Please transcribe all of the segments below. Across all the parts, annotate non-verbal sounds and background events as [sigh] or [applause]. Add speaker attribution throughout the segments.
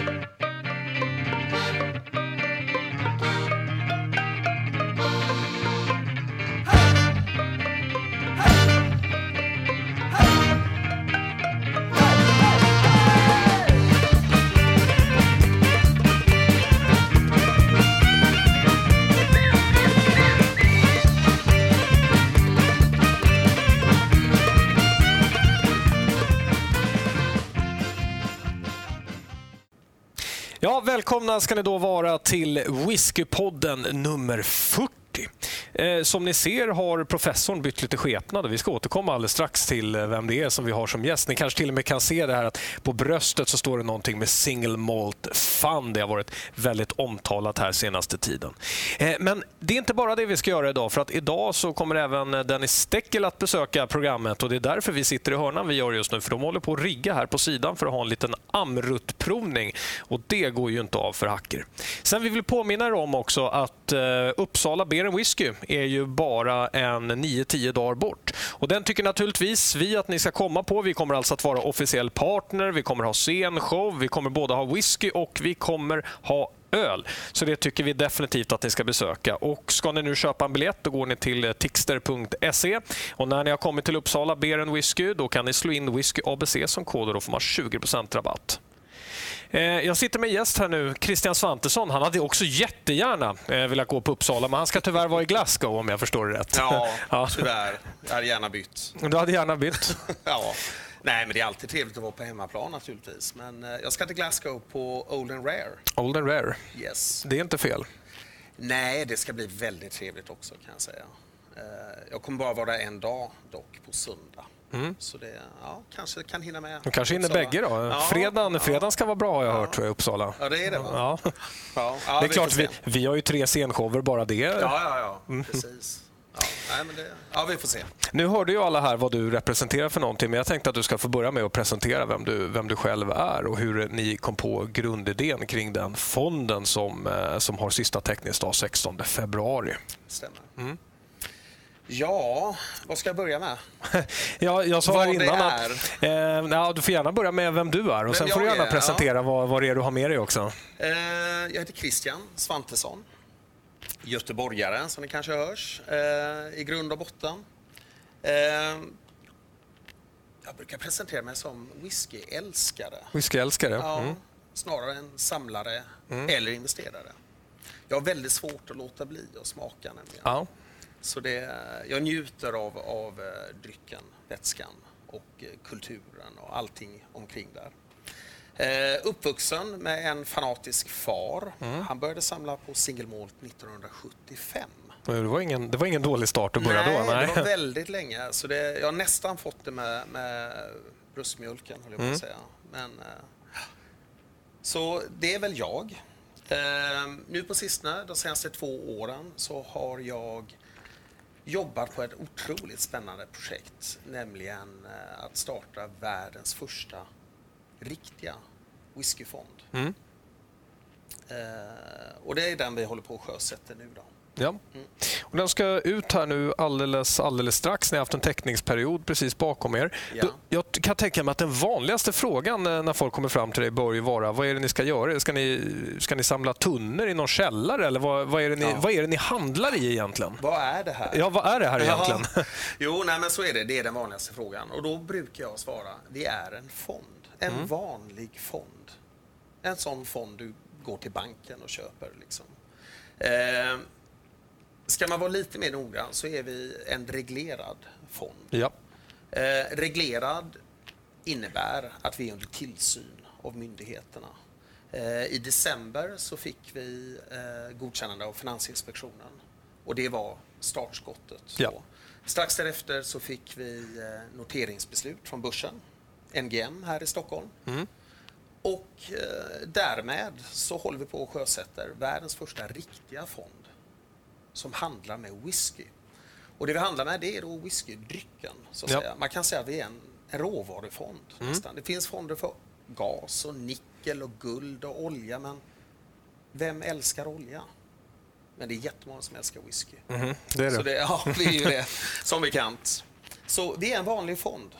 Speaker 1: Ja, välkomna ska ni då vara till Whiskypodden nummer 40. Eh, som ni ser har professorn bytt lite skepnad vi ska återkomma alldeles strax till eh, vem det är som vi har som gäst. Ni kanske till och med kan se det här att på bröstet så står det någonting med Single Malt Fun. Det har varit väldigt omtalat här senaste tiden. Eh, men det är inte bara det vi ska göra idag för att idag så kommer även Dennis Steckel att besöka programmet och det är därför vi sitter i hörnan vi gör just nu för de håller på att rigga här på sidan för att ha en liten Amrut-provning och det går ju inte av för hacker. Sen vi vill påminna er om också att eh, Uppsala Beer Whisky är ju bara en 9-10 dagar bort. Och Den tycker naturligtvis vi att ni ska komma på. Vi kommer alltså att vara officiell partner, vi kommer ha scenshow, vi kommer både ha whisky och vi kommer ha öl. Så det tycker vi definitivt att ni ska besöka. Och Ska ni nu köpa en biljett då går ni till eh, tixter.se. Och När ni har kommit till Uppsala Beer Whisky då kan ni slå in Whisky ABC som kod och då får man 20% rabatt. Eh, jag sitter med gäst här nu, Christian Svantesson. Han hade också jättegärna eh, velat gå på Uppsala, men han ska tyvärr vara i Glasgow om jag förstår det rätt.
Speaker 2: Ja, [laughs] ja. tyvärr. Jag hade gärna bytt.
Speaker 1: Du hade gärna bytt? [laughs]
Speaker 2: ja. Nej, men det är alltid trevligt att vara på hemmaplan naturligtvis. Men eh, jag ska till Glasgow på Old and Rare.
Speaker 1: Old and Rare?
Speaker 2: Yes.
Speaker 1: Det är inte fel.
Speaker 2: Nej, det ska bli väldigt trevligt också kan jag säga. Jag kommer bara vara en dag dock, på söndag. Mm. Så det ja, kanske kan hinna med.
Speaker 1: Du kanske hinner bägge då? Ja, fredagen, ja. fredagen ska vara bra har jag hört tror jag, i Uppsala.
Speaker 2: Ja, det är det?
Speaker 1: Ja. ja. det är vi klart, vi, vi har ju tre scenshower bara det. Ja,
Speaker 2: ja, ja. Mm. precis. Ja, nej, men det, ja, vi får se.
Speaker 1: Nu hörde ju alla här vad du representerar för någonting, men jag tänkte att du ska få börja med att presentera vem du, vem du själv är och hur ni kom på grundidén kring den fonden som, eh, som har sista teckningsdag 16 februari.
Speaker 2: Stämmer. Mm. Ja, vad ska jag börja med? [laughs]
Speaker 1: ja, jag sa vad innan att eh, ja, du får gärna börja med vem du är och vem sen får du gärna är, presentera ja. vad, vad det är du har med dig också.
Speaker 2: Eh, jag heter Christian Svantesson. Göteborgare, som ni kanske hörs, eh, i grund och botten. Eh, jag brukar presentera mig som whiskyälskare.
Speaker 1: Whiskyälskare?
Speaker 2: Ja, mm. Snarare en samlare mm. eller investerare. Jag har väldigt svårt att låta bli att smaka nämligen. Ja. Så det, jag njuter av, av eh, drycken, vätskan och eh, kulturen och allting omkring där. Eh, uppvuxen med en fanatisk far. Mm. Han började samla på single malt 1975.
Speaker 1: Det var, ingen, det var ingen dålig start att börja
Speaker 2: nej,
Speaker 1: då?
Speaker 2: Nej, det var väldigt länge. Så det, jag har nästan fått det med, med bröstmjölken, höll jag mm. på att mm. säga. Men, eh, så det är väl jag. Eh, nu på sistone, de senaste två åren, så har jag jobbat på ett otroligt spännande projekt, nämligen eh, att starta världens första riktiga whiskyfond. Mm. Eh, och det är den vi håller på att sjösätta nu. Då.
Speaker 1: Ja. Och den ska ut här nu alldeles, alldeles strax. Ni har haft en teckningsperiod precis bakom er. Ja. Jag kan tänka mig att den vanligaste frågan eh, när folk kommer fram till dig bör ju vara vad är det ni ska göra? Ska ni, ska ni samla tunnor i någon källare eller vad, vad, är det ni, ja. vad är det ni handlar i egentligen?
Speaker 2: Vad är det här?
Speaker 1: Ja, vad är det här egentligen? Ja. [laughs]
Speaker 2: Jo, nej, men så är det. Det är den vanligaste frågan. Och då brukar jag svara, vi är en fond. En mm. vanlig fond. En sån fond du går till banken och köper. Liksom. Eh, Ska man vara lite mer noggrann så är vi en reglerad fond.
Speaker 1: Ja.
Speaker 2: Eh, reglerad innebär att vi är under tillsyn av myndigheterna. Eh, I december så fick vi eh, godkännande av Finansinspektionen och det var startskottet.
Speaker 1: Ja.
Speaker 2: Strax därefter så fick vi eh, noteringsbeslut från börsen, NGM här i Stockholm. Mm. Och eh, därmed så håller vi på och sjösätter världens första riktiga fond som handlar med whisky. Och det vi handlar med det är då whiskydrycken. Så att ja. säga. Man kan säga att vi är en, en råvarufond. Mm. Nästan. Det finns fonder för gas och nickel och guld och olja men vem älskar olja? Men det är jättemånga som älskar whisky.
Speaker 1: Mm, det är det.
Speaker 2: Så det, ja, det är ju det, [laughs] som bekant. Så vi är en vanlig fond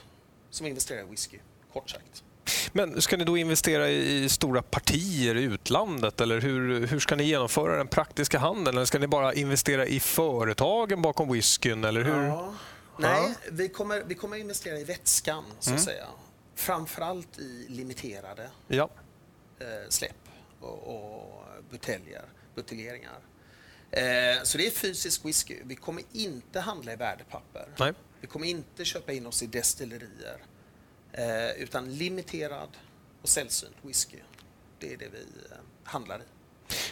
Speaker 2: som investerar i whisky, kort sagt.
Speaker 1: Men ska ni då investera i stora partier i utlandet eller hur, hur ska ni genomföra den praktiska handeln? Eller ska ni bara investera i företagen bakom whiskyn? Eller hur? Ja.
Speaker 2: Nej, vi kommer, vi kommer investera i vätskan, så att mm. säga. Framförallt i limiterade ja. eh, släpp och, och buteljer, buteljeringar. Eh, så det är fysisk whisky. Vi kommer inte handla i värdepapper.
Speaker 1: Nej.
Speaker 2: Vi kommer inte köpa in oss i destillerier. Eh, utan limiterad och sällsynt whisky. Det är det vi eh, handlar i.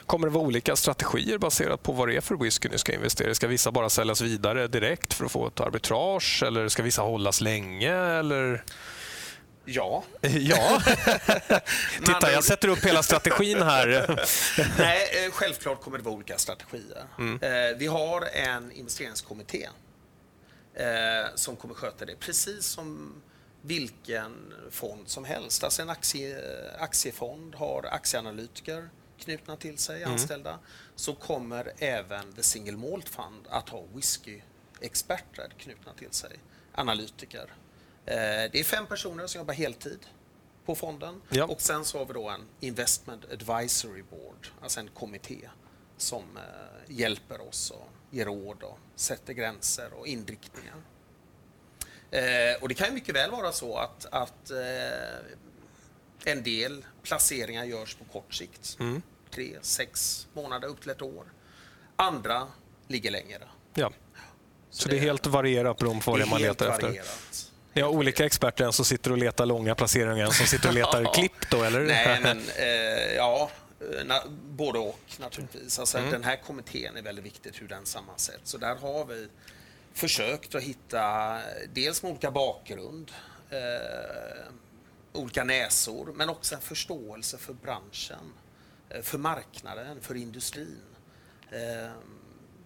Speaker 1: Kommer det vara olika strategier baserat på vad det är för whisky ni ska investera i? Ska vissa bara säljas vidare direkt för att få ett arbitrage eller ska vissa hållas länge? Eller?
Speaker 2: Ja. [laughs]
Speaker 1: ja. [laughs] Titta, jag sätter upp hela strategin här. [laughs]
Speaker 2: Nej, eh, självklart kommer det vara olika strategier. Mm. Vi har en investeringskommitté som kommer sköta det, precis som vilken fond som helst. Alltså en aktie, aktiefond har aktieanalytiker knutna till sig, mm. anställda. Så kommer även The Single Malt Fund att ha whisky-experter knutna till sig, analytiker. Eh, det är fem personer som jobbar heltid på fonden ja. och sen så har vi då en Investment Advisory Board, alltså en kommitté som eh, hjälper oss och ger råd och sätter gränser och inriktningar. Eh, och det kan ju mycket väl vara så att, att en del placeringar görs på kort sikt. Mm. Tre, sex månader upp till ett år. Andra ligger längre.
Speaker 1: Ja. Så, så det, det, är helt varierat beroende på vad man letar efter? Varierat. Ni har olika experter, en som sitter och letar långa placeringar en som sitter och letar [laughs] klipp då, eller?
Speaker 2: Nej, men eh, ja, na, både och naturligtvis. Alltså, mm. Den här kommittén är väldigt viktigt hur den sammansätts. Så där har vi försökt att hitta dels med olika bakgrund, eh, olika näsor, men också en förståelse för branschen, eh, för marknaden, för industrin. Eh,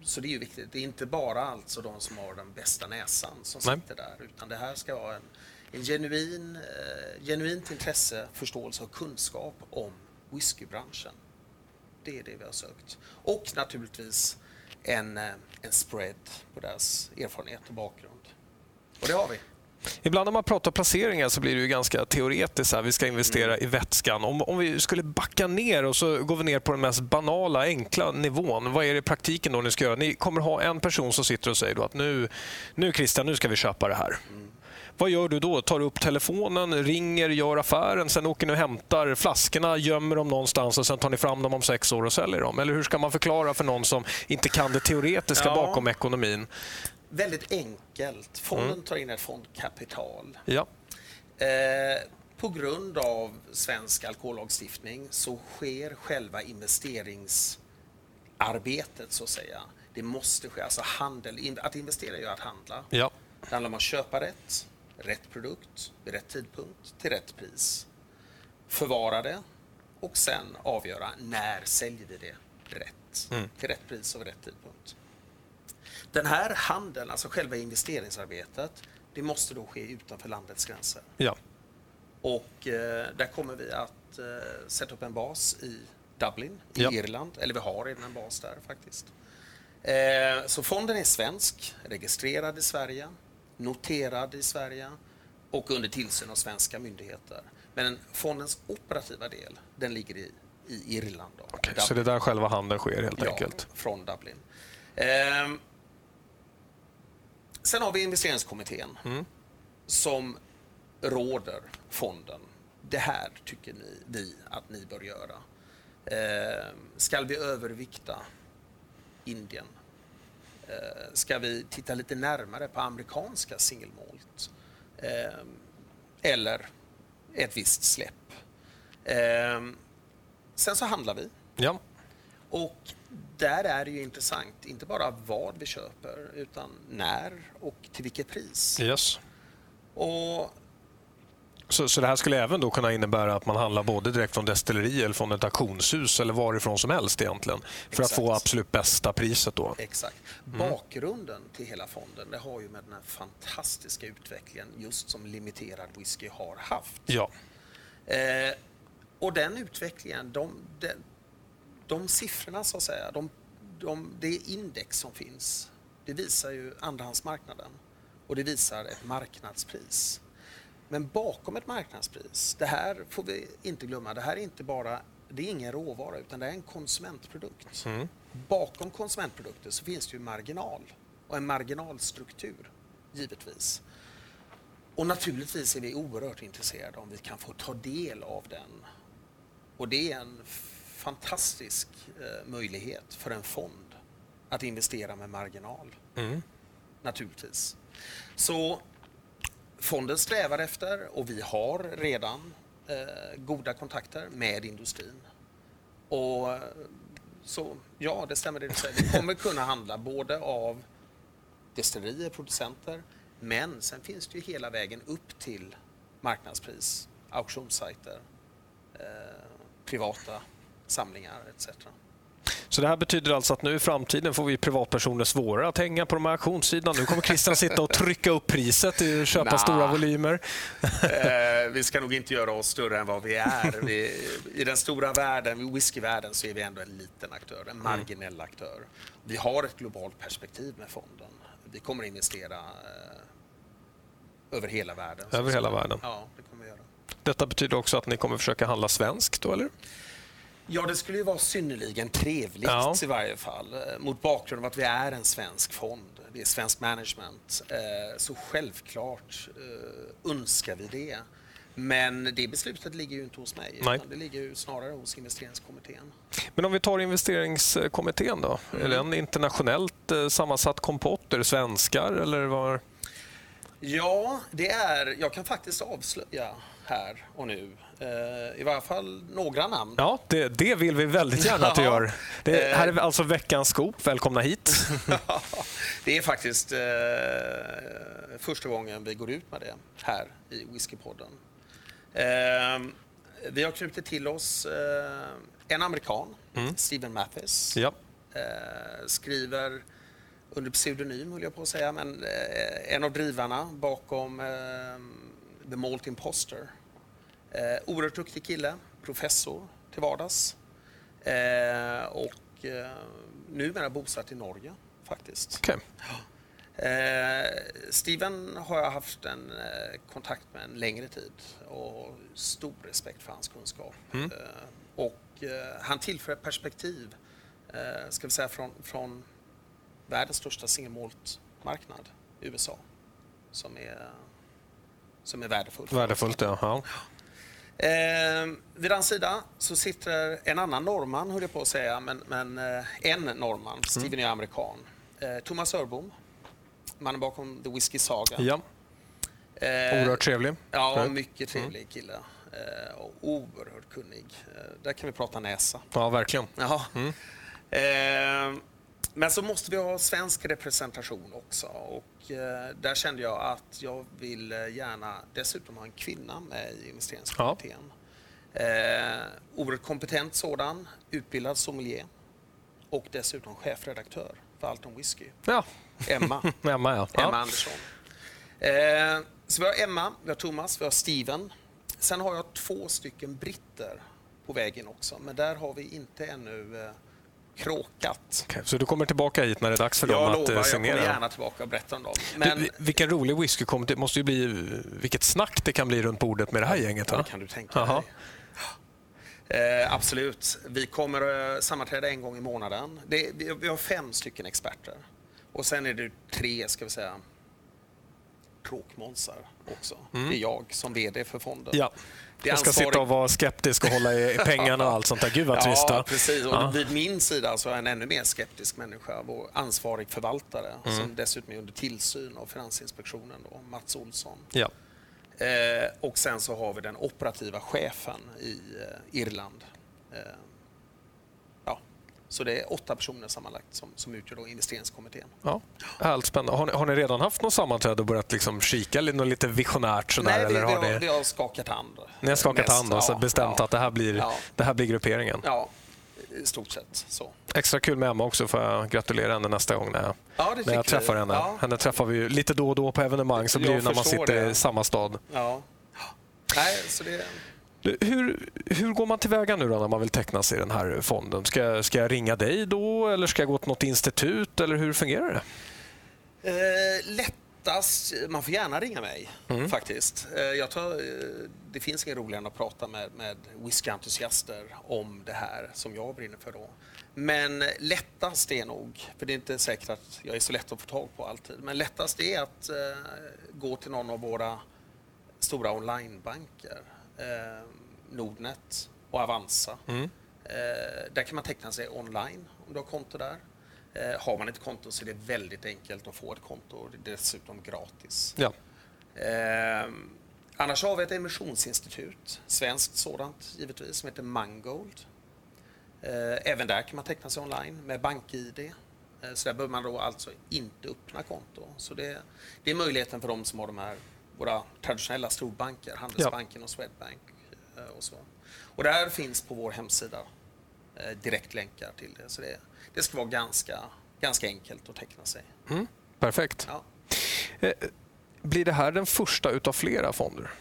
Speaker 2: så det är ju viktigt. Det är inte bara alltså de som har den bästa näsan som Nej. sitter där, utan det här ska vara en, en genuin, eh, genuint intresse, förståelse och kunskap om whiskybranschen. Det är det vi har sökt. Och naturligtvis en, eh, en spread på deras erfarenhet och bakgrund. Och det har vi.
Speaker 1: Ibland när man pratar placeringar så blir det ju ganska teoretiskt. Här. Vi ska investera mm. i vätskan. Om, om vi skulle backa ner och så går vi ner på den mest banala, enkla nivån. Vad är det i praktiken då ni ska göra? Ni kommer ha en person som sitter och säger att nu, nu Christian, nu ska vi köpa det här. Mm. Vad gör du då? Tar du upp telefonen, ringer, gör affären, sen åker ni och hämtar flaskorna, gömmer dem någonstans och sen tar ni fram dem om sex år och säljer dem? Eller hur ska man förklara för någon som inte kan det teoretiska ja. bakom ekonomin?
Speaker 2: väldigt enkelt. Fonden mm. tar in ett fondkapital.
Speaker 1: Ja.
Speaker 2: Eh, på grund av svensk alkohollagstiftning så sker själva investeringsarbetet så att säga. Det måste ske, alltså handel. Att investera är ju att handla.
Speaker 1: Ja.
Speaker 2: Det handlar om att köpa rätt, rätt produkt, vid rätt tidpunkt, till rätt pris. Förvara det och sen avgöra när säljer vi det rätt, mm. till rätt pris och vid rätt tidpunkt. Den här handeln, alltså själva investeringsarbetet, det måste då ske utanför landets gränser.
Speaker 1: Ja.
Speaker 2: Och eh, där kommer vi att eh, sätta upp en bas i Dublin i ja. Irland, eller vi har redan en bas där faktiskt. Eh, så fonden är svensk, registrerad i Sverige, noterad i Sverige och under tillsyn av svenska myndigheter. Men fondens operativa del, den ligger i, i Irland. Då,
Speaker 1: okay, så det är där själva handeln sker helt
Speaker 2: ja,
Speaker 1: enkelt?
Speaker 2: från Dublin. Eh, Sen har vi investeringskommittén mm. som råder fonden. Det här tycker ni, vi att ni bör göra. Eh, ska vi övervikta Indien? Eh, ska vi titta lite närmare på amerikanska single malt? Eh, eller ett visst släpp? Eh, sen så handlar vi.
Speaker 1: Ja.
Speaker 2: Och där är det ju intressant, inte bara vad vi köper, utan när och till vilket pris.
Speaker 1: Yes.
Speaker 2: Och
Speaker 1: så, så det här skulle även då kunna innebära att man handlar både direkt från destilleri eller från ett auktionshus eller varifrån som helst egentligen för Exakt. att få absolut bästa priset då?
Speaker 2: Exakt. Mm. Bakgrunden till hela fonden det har ju med den här fantastiska utvecklingen just som limiterad whisky har haft.
Speaker 1: Ja.
Speaker 2: Eh, och den utvecklingen, de, den, de siffrorna så att säga, de, de, det index som finns, det visar ju andrahandsmarknaden och det visar ett marknadspris. Men bakom ett marknadspris, det här får vi inte glömma, det här är inte bara, det är ingen råvara utan det är en konsumentprodukt. Mm. Bakom konsumentprodukter så finns det ju marginal och en marginalstruktur, givetvis. Och naturligtvis är vi oerhört intresserade om vi kan få ta del av den. Och det är en fantastisk eh, möjlighet för en fond att investera med marginal. Mm. Naturligtvis. Så fonden strävar efter och vi har redan eh, goda kontakter med industrin. Och eh, så ja, det stämmer det du säger. Vi kommer kunna handla både av destillerier, producenter, men sen finns det ju hela vägen upp till marknadspris, auktionssajter, eh, privata samlingar etc.
Speaker 1: Så det här betyder alltså att nu i framtiden får vi privatpersoner svårare att hänga på de här auktionssidan. Nu kommer Christian sitta och trycka upp priset och köpa nah. stora volymer.
Speaker 2: Eh, vi ska nog inte göra oss större än vad vi är. Vi, I den stora världen, i whiskyvärlden, så är vi ändå en liten aktör, en mm. marginell aktör. Vi har ett globalt perspektiv med fonden. Vi kommer att investera eh, över hela världen.
Speaker 1: Över hela världen?
Speaker 2: Ja, det kommer vi göra.
Speaker 1: Detta betyder också att ni kommer försöka handla svenskt då, eller?
Speaker 2: Ja, det skulle ju vara synnerligen trevligt ja. i varje fall. Eh, mot bakgrund av att vi är en svensk fond. Vi är svensk management. Eh, så självklart eh, önskar vi det. Men det beslutet ligger ju inte hos mig, Nej. utan det ligger ju snarare hos investeringskommittén.
Speaker 1: Men om vi tar investeringskommittén då? Mm. Är det en internationellt sammansatt kompott? Är det svenskar eller var?
Speaker 2: Ja, det är, jag kan faktiskt avslöja här och nu. Eh, I varje fall några namn.
Speaker 1: Ja, det, det vill vi väldigt gärna att du gör. Det här är alltså veckans skop. Välkomna hit. [laughs]
Speaker 2: det är faktiskt eh, första gången vi går ut med det här i Whiskypodden. Eh, vi har knutit till oss eh, en amerikan, mm. Steven Mathis. Ja. Eh, skriver under pseudonym, höll jag på att säga, men eh, en av drivarna bakom The Malt Imposter. Eh, oerhört duktig kille, professor till vardags. Eh, och eh, numera bosatt i Norge faktiskt.
Speaker 1: Okay.
Speaker 2: Eh, Steven har jag haft en eh, kontakt med en längre tid och stor respekt för hans kunskap. Mm. Eh, och han tillför ett perspektiv, ska vi säga från, från världens största singelmåltmarknad, USA, som är som är värdefullt.
Speaker 1: Värdefullt, ja.
Speaker 2: Eh, vid hans sida så sitter en annan norrman, höll jag på att säga, men, men eh, en norrman. Mm. Steven är amerikan. Eh, Thomas Örbom, mannen bakom The Whiskey Saga.
Speaker 1: Ja. Eh, oerhört trevlig.
Speaker 2: Ja, mycket trevlig mm. kille. Eh, och oerhört kunnig. Eh, där kan vi prata näsa.
Speaker 1: Ja, verkligen.
Speaker 2: Ja. Mm. Men så måste vi ha svensk representation också och eh, där kände jag att jag vill eh, gärna dessutom ha en kvinna med i investeringskommittén. Ja. Eh, oerhört kompetent sådan, utbildad sommelier och dessutom chefredaktör för Allt om whisky.
Speaker 1: Ja.
Speaker 2: Emma. [laughs]
Speaker 1: Emma, ja.
Speaker 2: Emma Andersson. Eh, så vi har Emma, vi har Thomas, vi har Steven. Sen har jag två stycken britter på vägen också, men där har vi inte ännu eh, kråkat.
Speaker 1: Okay, så du kommer tillbaka hit när det är dags för jag dem
Speaker 2: lovar,
Speaker 1: att signera?
Speaker 2: Jag kommer gärna tillbaka och berätta om dem. Men...
Speaker 1: Du, vilken rolig whisky kommer det måste ju bli Vilket snack det kan bli runt bordet med det här gänget.
Speaker 2: Ja, det kan du tänka Aha. dig. Eh, absolut. Vi kommer att sammanträda en gång i månaden. Det, vi, vi har fem stycken experter. Och sen är det tre, ska vi säga, tråkmånsar också. Mm. Det är jag som VD för fonden.
Speaker 1: Ja. Jag ska sitta och vara skeptisk och hålla i pengarna och allt sånt där. Gud vad trist.
Speaker 2: Ja, precis. Och ja. vid min sida så är jag en ännu mer skeptisk människa. Vår ansvarig förvaltare mm. som dessutom är under tillsyn av Finansinspektionen, då, Mats Olsson.
Speaker 1: Ja.
Speaker 2: Eh, och sen så har vi den operativa chefen i eh, Irland. Eh, så det är åtta personer sammanlagt som, som utgör då investeringskommittén.
Speaker 1: Ja, Härligt spännande. Har ni, har ni redan haft något sammanträde och börjat liksom kika något lite visionärt? Sådär,
Speaker 2: Nej, vi,
Speaker 1: eller
Speaker 2: har, vi, har, vi har skakat hand.
Speaker 1: Ni har skakat mest, hand och ja, bestämt ja, att det här, blir, ja. det här blir grupperingen?
Speaker 2: Ja, i stort sett så.
Speaker 1: Extra kul med Emma också. Får jag gratulera henne nästa gång när jag, ja, när jag träffar vi. henne. Ja. Henne träffar vi lite då och då på evenemang. Så blir det när man sitter det. i samma stad.
Speaker 2: Ja. Nej, så det...
Speaker 1: Hur, hur går man tillväga nu då när man vill teckna sig i den här fonden? Ska, ska jag ringa dig då eller ska jag gå till något institut eller hur fungerar det?
Speaker 2: Eh, lätt, lättast, man får gärna ringa mig mm. faktiskt. Eh, jag tar, eh, det finns inget roligare än att prata med, med whiskyentusiaster om det här som jag brinner för då. Men lättast är nog, för det är inte säkert att jag är så lätt att få tag på alltid, men lättast är att eh, gå till någon av våra stora onlinebanker, eh, Nordnet och Avanza. Mm. Eh, där kan man teckna sig online om du har konto där. Eh, har man ett konto så är det väldigt enkelt att få ett konto. Det är dessutom gratis. Ja. Eh, annars har vi ett emissionsinstitut, svenskt sådant givetvis, som heter Mangold. Eh, även där kan man teckna sig online med BankID. Eh, så där behöver man då alltså inte öppna konto. Så det, det är möjligheten för de som har de här våra traditionella storbanker, Handelsbanken ja. och Swedbank eh, och så. Och där finns på vår hemsida eh, direktlänkar till det. Så det, det ska vara ganska, ganska enkelt att teckna sig.
Speaker 1: Mm, perfekt. Ja. Eh, blir det här den första utav flera fonder?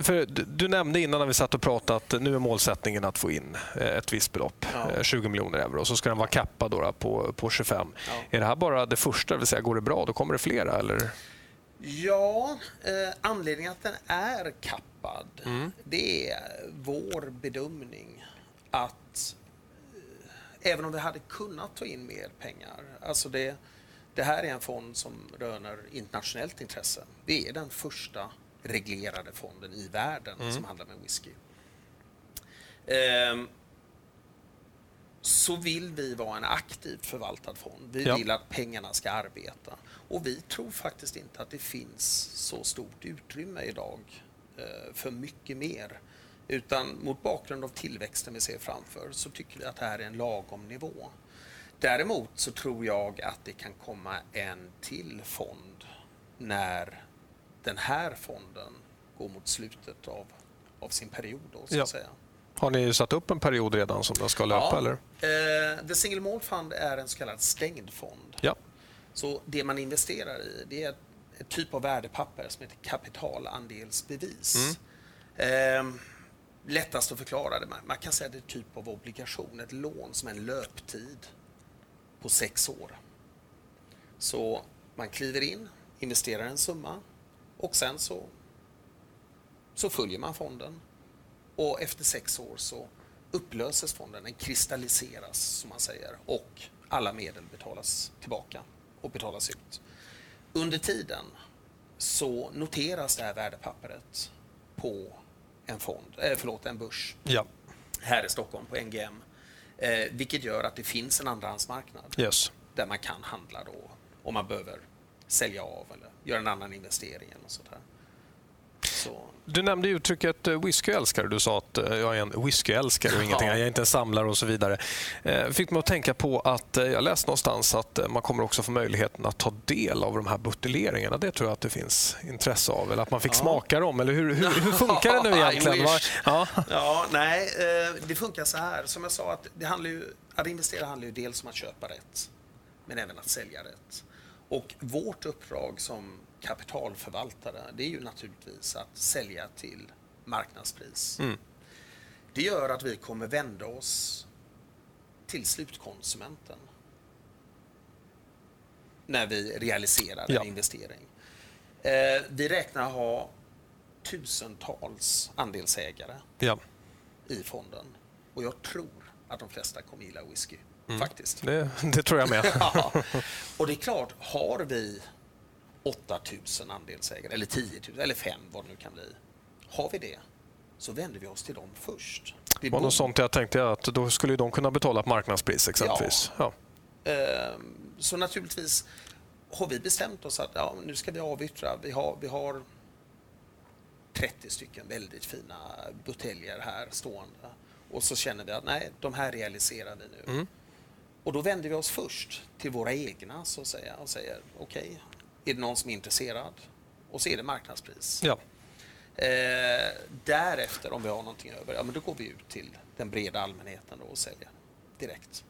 Speaker 1: För du nämnde innan när vi satt och pratade att nu är målsättningen att få in ett visst belopp, ja. 20 miljoner euro. Så ska den vara kappad då på, på 25. Ja. Är det här bara det första? Det vill säga, går det bra, då kommer det flera? Eller?
Speaker 2: Ja, eh, anledningen att den är kappad, mm. det är vår bedömning att eh, även om vi hade kunnat ta in mer pengar, alltså det, det här är en fond som röner internationellt intresse. Vi är den första reglerade fonden i världen mm. som handlar med whisky. Eh, så vill vi vara en aktivt förvaltad fond. Vi ja. vill att pengarna ska arbeta. Och vi tror faktiskt inte att det finns så stort utrymme idag eh, för mycket mer. Utan mot bakgrund av tillväxten vi ser framför så tycker vi att det här är en lagom nivå. Däremot så tror jag att det kan komma en till fond när den här fonden går mot slutet av, av sin period. Då, så ja. säga.
Speaker 1: Har ni satt upp en period redan som den ska löpa? Ja. Eller?
Speaker 2: Eh, The Single Malt Fund är en så kallad stängd fond. Ja. Så det man investerar i det är ett typ av värdepapper som heter kapitalandelsbevis. Mm. Eh, lättast att förklara det. Man kan säga att det är en typ av obligation, ett lån som är en löptid på sex år. Så man kliver in, investerar en summa och sen så, så följer man fonden och efter sex år så upplöses fonden, den kristalliseras som man säger och alla medel betalas tillbaka och betalas ut. Under tiden så noteras det här värdepappret på en fond, eh, förlåt, en börs ja. här i Stockholm på NGM. Eh, vilket gör att det finns en andrahandsmarknad yes. där man kan handla då om man behöver sälja av eller göra en annan investering. Eller sånt här.
Speaker 1: Du nämnde uttrycket eh, whiskyälskare. Du sa att eh, jag är en whiskyälskare och ingenting. Jag är inte en samlare och så vidare. Eh, fick mig att tänka på att jag läste någonstans att man kommer också få möjligheten att ta del av de här buteljeringarna. Det tror jag att det finns intresse av. Eller att man fick ja. smaka dem. Eller hur, hur, hur funkar det nu [laughs] egentligen?
Speaker 2: Ja. ja, nej, det funkar så här. Som jag sa, att, det handlar ju, att investera handlar ju dels om att köpa rätt, men även att sälja rätt. Och vårt uppdrag som kapitalförvaltare, det är ju naturligtvis att sälja till marknadspris. Mm. Det gör att vi kommer vända oss till slutkonsumenten när vi realiserar ja. en investering. Eh, vi räknar ha tusentals andelsägare ja. i fonden och jag tror att de flesta kommer gilla whisky. Mm. Faktiskt.
Speaker 1: Det, det, tror jag med. [laughs] ja. [laughs]
Speaker 2: Och det är klart, har vi 8000 andelsägare, eller 10 000, eller 5 vad det nu kan bli. Har vi det, så vänder vi oss till dem först.
Speaker 1: Det var något sånt jag tänkte att då skulle de kunna betala ett marknadspris exempelvis. Ja.
Speaker 2: ja. Ehm, så naturligtvis har vi bestämt oss att ja, nu ska vi avyttra. Vi har, vi har 30 stycken väldigt fina buteljer här stående. Och så känner vi att nej, de här realiserar vi nu. Mm. Och då vänder vi oss först till våra egna så säga och säger okej, okay, är det någon som är intresserad? Och så är det marknadspris. Ja. Eh, därefter, om vi har någonting över, ja, men då går vi ut till den breda allmänheten och säljer direkt.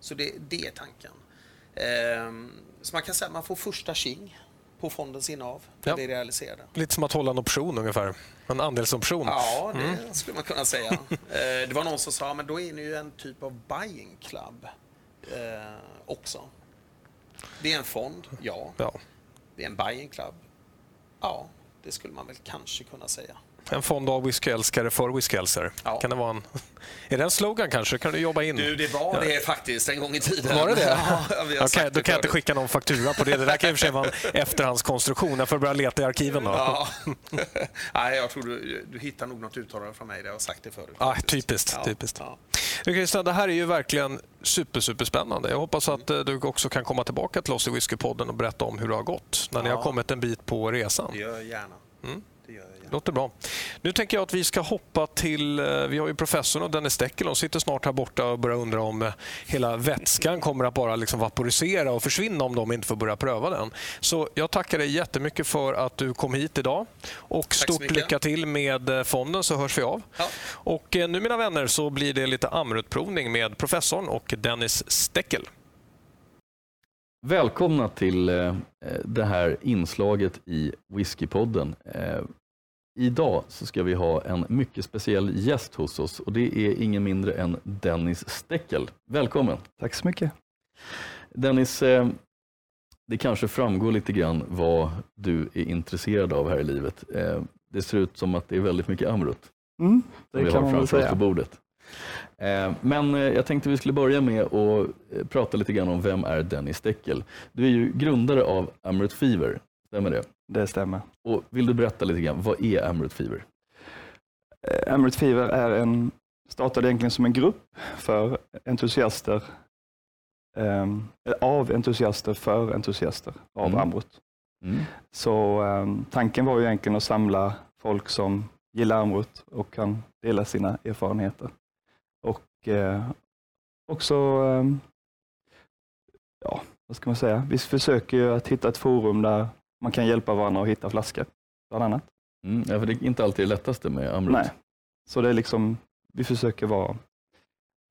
Speaker 2: Så det, det är tanken. Eh, så man kan säga att man får första tjing på fondens innehav när ja. vi realiserar det.
Speaker 1: Lite som att hålla en option ungefär. En andelsoption.
Speaker 2: Ja, det mm. skulle man kunna säga. [laughs] eh, det var någon som sa, men då är ni ju en typ av buying club eh, också. Det är en fond, ja.
Speaker 1: Ja.
Speaker 2: Det är en buying club. Ja, det skulle man väl kanske kunna säga.
Speaker 1: En fond av whiskyälskare för whiskyälskare.
Speaker 2: Ja.
Speaker 1: Kan det vara en... [laughs] Är det en slogan kanske? Kan du jobba in?
Speaker 2: Du, det var det faktiskt en gång i tiden.
Speaker 1: Var det det? [laughs]
Speaker 2: Ja, har sagt
Speaker 1: då kan jag inte skicka någon faktura på det. Det där kan i och för sig vara en [laughs] efterhandskonstruktion. Jag får börja leta i arkiven då.
Speaker 2: Ja. Nej, jag tror du, du hittar nog något uttalande från mig. Har jag sagt det förut.
Speaker 1: Ah, typiskt,
Speaker 2: Ja,
Speaker 1: typiskt.
Speaker 2: ja.
Speaker 1: Du Christian, det här är ju verkligen super, super spännande. Jag hoppas att eh, du också kan komma tillbaka till oss i Whiskypodden och berätta om hur det har gått när ni
Speaker 2: Ja.
Speaker 1: har kommit en bit på resan.
Speaker 2: Det gör jag gärna.
Speaker 1: Mm. Låter bra. Nu tänker jag att vi ska hoppa till... eh, Vi har ju professorn och Dennis Steckel. De sitter snart här borta och börjar undra om eh, hela vätskan kommer att bara liksom vaporisera och försvinna om de inte får börja pröva den. Så jag tackar dig jättemycket för att du kom hit idag. Och stort lycka till med eh, fonden så hörs vi av.
Speaker 2: Ja.
Speaker 1: Och nu mina vänner så blir det lite Amrutprovning med professorn och Dennis Steckel.
Speaker 3: Välkomna till det här inslaget i Whiskypodden. Idag så ska vi ha en mycket speciell gäst hos oss och det är ingen mindre än Dennis Steckel. Välkommen!
Speaker 4: Tack så mycket.
Speaker 3: Dennis, eh, det kanske framgår lite grann vad du är intresserad av här i livet. Eh, det ser ut som att det är väldigt mycket Amrut
Speaker 4: Mm,
Speaker 3: som
Speaker 4: det
Speaker 3: vi
Speaker 4: kan
Speaker 3: har framför oss på bordet. Eh, Men jag tänkte vi skulle börja med att prata lite grann om vem är Dennis Steckel? Du är ju grundare av Amrut Fever, stämmer det?
Speaker 4: Det stämmer.
Speaker 3: Och vill du berätta lite grann, vad är Amrut Fever?
Speaker 4: Eh, Emirate Fever är en, startade egentligen som en grupp för entusiaster ehm, av entusiaster för entusiaster av
Speaker 3: Mm.
Speaker 4: Amrut.
Speaker 3: Mm.
Speaker 4: Så ehm, tanken var ju egentligen att samla folk som gillar Amrut och kan dela sina erfarenheter. Och eh, också, ehm, ja, vad ska man säga, vi försöker ju att hitta ett forum där man kan hjälpa varandra att hitta flaskor, bland annat.
Speaker 3: Mm. Ja, för det är inte alltid det lättaste med Amrut.
Speaker 4: Nej. Så det är liksom, vi försöker vara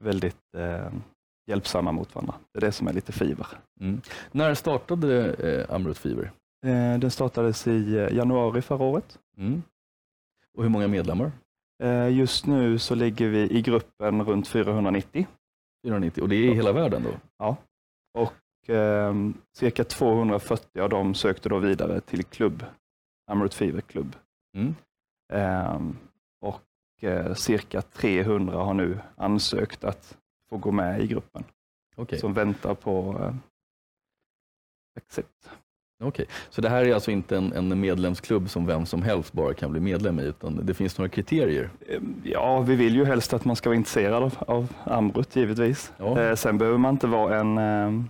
Speaker 4: väldigt eh, hjälpsamma mot varandra. Det är det som är lite Fever.
Speaker 3: Mm. När startade eh, Amrut Fever?
Speaker 4: Eh, den startades i eh, januari förra året.
Speaker 3: Mm. Och hur många medlemmar?
Speaker 4: Eh, just nu så ligger vi i gruppen runt 490
Speaker 3: 490. Och det är i hela världen då?
Speaker 4: och eh, cirka 240 av dem sökte då vidare till klubb, Amrut Fever klubb.
Speaker 3: Mm.
Speaker 4: Eh, och eh, cirka 300 har nu ansökt att få gå med i gruppen
Speaker 3: Okej.
Speaker 4: som väntar på eh, accept.
Speaker 3: Okej. Så det här är alltså inte en, en medlemsklubb som vem som helst bara kan bli medlem i, utan det finns några kriterier?
Speaker 4: Eh, Ja, vi vill ju helst att man ska vara intresserad av, av Amrut givetvis.
Speaker 3: Ja.
Speaker 4: Eh, sen behöver man inte vara en eh,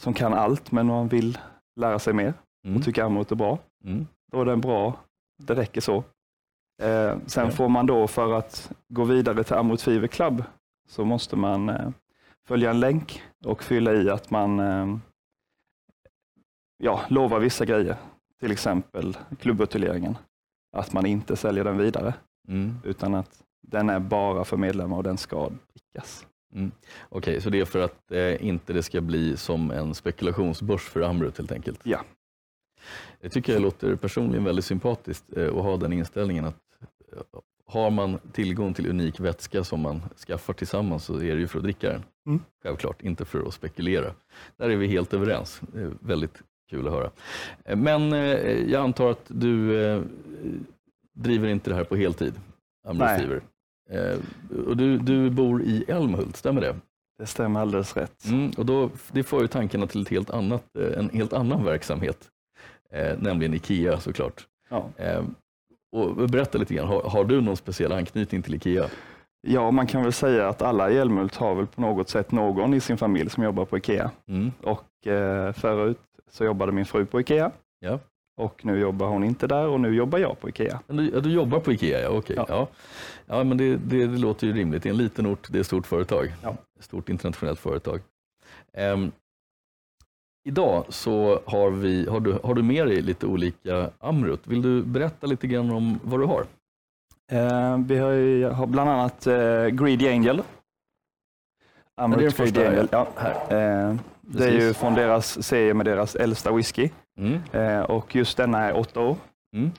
Speaker 4: som kan allt, men man vill lära sig mer
Speaker 3: Mm.
Speaker 4: och tycker Amrut är bra.
Speaker 3: Mm.
Speaker 4: Då är den bra. Det räcker så. Eh, sen
Speaker 3: Ja.
Speaker 4: får man då för att gå vidare till Amrut Fever Club så måste man eh, följa en länk och fylla i att man eh, ja, lovar vissa grejer. Till exempel klubbbuteljeringen. Att man inte säljer den vidare
Speaker 3: Mm.
Speaker 4: utan att den är bara för medlemmar och den ska drickas.
Speaker 3: Okej, så det är för att eh, inte det ska bli som en spekulationsbörs för Amrut helt enkelt?
Speaker 4: Ja.
Speaker 3: Det tycker jag låter personligen väldigt sympatiskt eh, att ha den inställningen att eh, har man tillgång till unik vätska som man skaffar tillsammans så är det ju för att dricka den.
Speaker 4: Mm.
Speaker 3: Självklart, inte för att spekulera. Där är vi helt överens. Det är väldigt kul att höra. Eh, Men eh, jag antar att du eh, driver inte det här på heltid, Amrut
Speaker 4: Nej.
Speaker 3: Fever. Eh, och du, du bor i Älmhult, stämmer det?
Speaker 4: Det stämmer alldeles rätt.
Speaker 3: Mm, och då, det får ju tankarna till ett helt annat, eh, en helt annan verksamhet, eh, nämligen IKEA såklart.
Speaker 4: Ja.
Speaker 3: Eh, och berätta lite grann, har, har du någon speciell anknytning till IKEA?
Speaker 4: ja, man kan väl säga att alla i Älmhult har väl på något sätt någon i sin familj som jobbar på Ikea.
Speaker 3: Mm,
Speaker 4: Och eh, förut så jobbade min fru på Ikea
Speaker 3: ja.
Speaker 4: Och nu jobbar hon inte där och nu jobbar jag på Ikea.
Speaker 3: Du, ja, du jobbar på IKEA, ja okej.
Speaker 4: Ja.
Speaker 3: Ja. Ja. men det, det, det låter ju rimligt. Det är en liten ort, det är ett stort företag.
Speaker 4: Ja.
Speaker 3: Ett stort internationellt företag. Ehm, idag så har, vi, har, du, har du med dig lite olika Amrut. Vill du berätta lite grann om vad du har?
Speaker 4: Eh, vi har, ju, har bland annat eh, Greedy Angel. Amrut Greedy Angel. Ja.
Speaker 3: Här.
Speaker 4: Eh, det är ju från deras serie med deras äldsta whisky.
Speaker 3: Mm.
Speaker 4: Eh, och just denna är åtta år.
Speaker 3: Mm.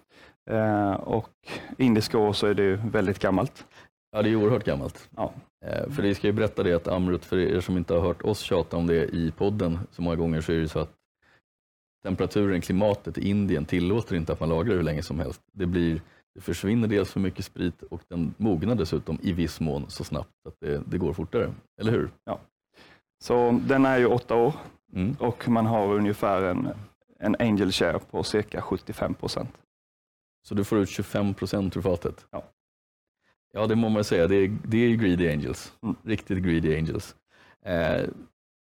Speaker 4: Eh, och indiska år så är det ju väldigt gammalt.
Speaker 3: Ja, det är oerhört gammalt.
Speaker 4: Ja.
Speaker 3: Eh, för det ska ju berätta det att Amrut, för er som inte har hört oss tjata om det i podden så många gånger, så är det så att temperaturen, klimatet i Indien tillåter inte att man lagrar hur länge som helst. Det, blir, det försvinner dels för mycket sprit och den mognar dessutom i viss mån så snabbt att det, det går fortare. Eller hur?
Speaker 4: Så den är ju åtta år
Speaker 3: Mm.
Speaker 4: och man har ungefär en, en angel share på cirka 75 procent.
Speaker 3: Så du får ut 25 procent ur fatet?
Speaker 4: Ja.
Speaker 3: Ja, det må man säga. Det är, det är greedy angels.
Speaker 4: Mm.
Speaker 3: Riktigt greedy angels. Eh,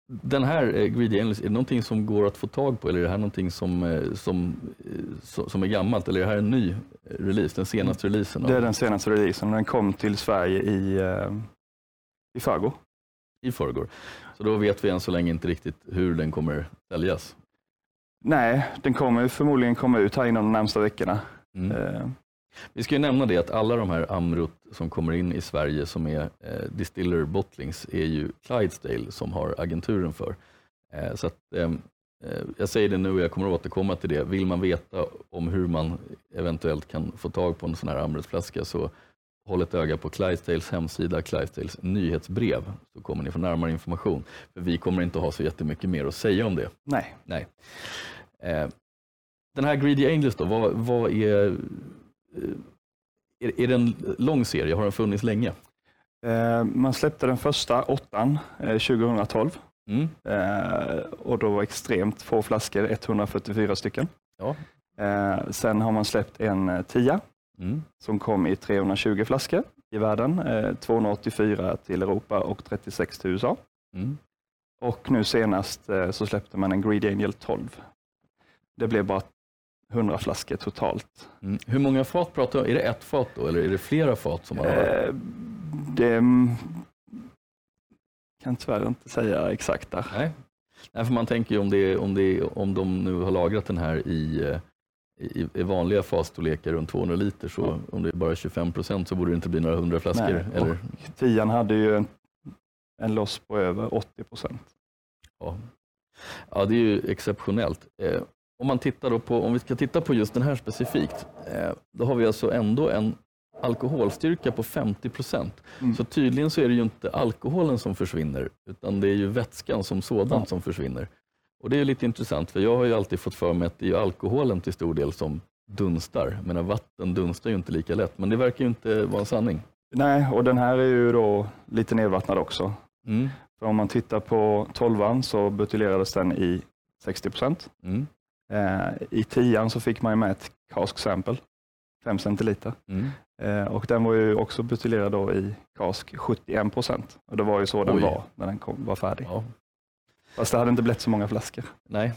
Speaker 3: den här eh, greedy angels, är det någonting som går att få tag på eller är det här någonting som, eh, som, eh, so- som är gammalt? Eller är det här en ny release, den senaste releasen?
Speaker 4: Det är den senaste releasen och den kom till Sverige i, i förrgår.
Speaker 3: I förrgår. Så då vet vi än så länge inte riktigt hur den kommer säljas.
Speaker 4: Nej, den kommer förmodligen komma ut här inom de närmsta veckorna.
Speaker 3: Mm.
Speaker 4: Eh,
Speaker 3: Vi ska ju nämna det att alla de här Amrut som kommer in i Sverige som är eh, Distiller Bottlings är ju Clydesdale som har agenturen för. Eh, så att, ehm, eh, jag säger det nu och jag kommer att återkomma till det. Vill man veta om hur man eventuellt kan få tag på en sån här Amrut-flaska så håll ett öga på Clydesdales hemsida, Clydesdales nyhetsbrev, så kommer ni få närmare information. För vi kommer inte ha så jättemycket mer att säga om det.
Speaker 4: nej,
Speaker 3: Nej. Eh, den här Greedy Angels då, vad, vad är, eh, är... Är det en lång serie? Har den funnits länge?
Speaker 4: eh, man släppte den första åttan eh, 2012
Speaker 3: Mm.
Speaker 4: och då var extremt få flaskor, 144 stycken.
Speaker 3: Ja.
Speaker 4: Sen har man släppt en tia
Speaker 3: Mm.
Speaker 4: som kom i 320 flaskor i världen, eh, 284 till Europa och 36 till USA.
Speaker 3: Mm.
Speaker 4: Och nu senast så släppte man en Greedy Angel 12. Det blev bara 100 flaskor totalt.
Speaker 3: Mm. Hur många fat pratar vi Är det ett fat då, eller är det flera fat som man har?
Speaker 4: Eh, det kan tyvärr inte säga exakt där.
Speaker 3: Nej. Nej, för man tänker ju om, det, om, det, om de nu har lagrat den här i, eh, i, i vanliga fatstorlekar runt 200 liter, så
Speaker 4: Ja.
Speaker 3: om det är bara 25 procent så borde det inte bli några hundra flaskor.
Speaker 4: Nej,
Speaker 3: eller?
Speaker 4: Tian hade ju en, en loss på över 80 procent.
Speaker 3: Ja. ja, det är ju exceptionellt. Om, man tittar på, om vi ska titta på just den här specifikt, eh, då har vi alltså ändå en alkoholstyrka på 50 procent.
Speaker 4: Mm.
Speaker 3: Så tydligen så är det ju inte alkoholen som försvinner, utan det är ju vätskan som sådan
Speaker 4: Ja.
Speaker 3: som försvinner. Och Det är lite intressant, för jag har ju alltid fått för mig att det är alkoholen till stor del som dunstar. Men vatten dunstar ju inte lika lätt, men det verkar ju inte vara en sanning.
Speaker 4: Nej, och den här är ju då lite nedvattnad också.
Speaker 3: Mm.
Speaker 4: För om man tittar på 12 så buteljerades den i 60 procent.
Speaker 3: Mm.
Speaker 4: Eh, I 10 så fick man ju med ett cask sample, 5 centiliter.
Speaker 3: Mm.
Speaker 4: Eh, och den var ju också buteljerad då i cask 71 procent. Och det var ju så den
Speaker 3: Oj.
Speaker 4: var när den kom, var färdig.
Speaker 3: Ja.
Speaker 4: Fast det hade inte blivit så många flaskor.
Speaker 3: Nej.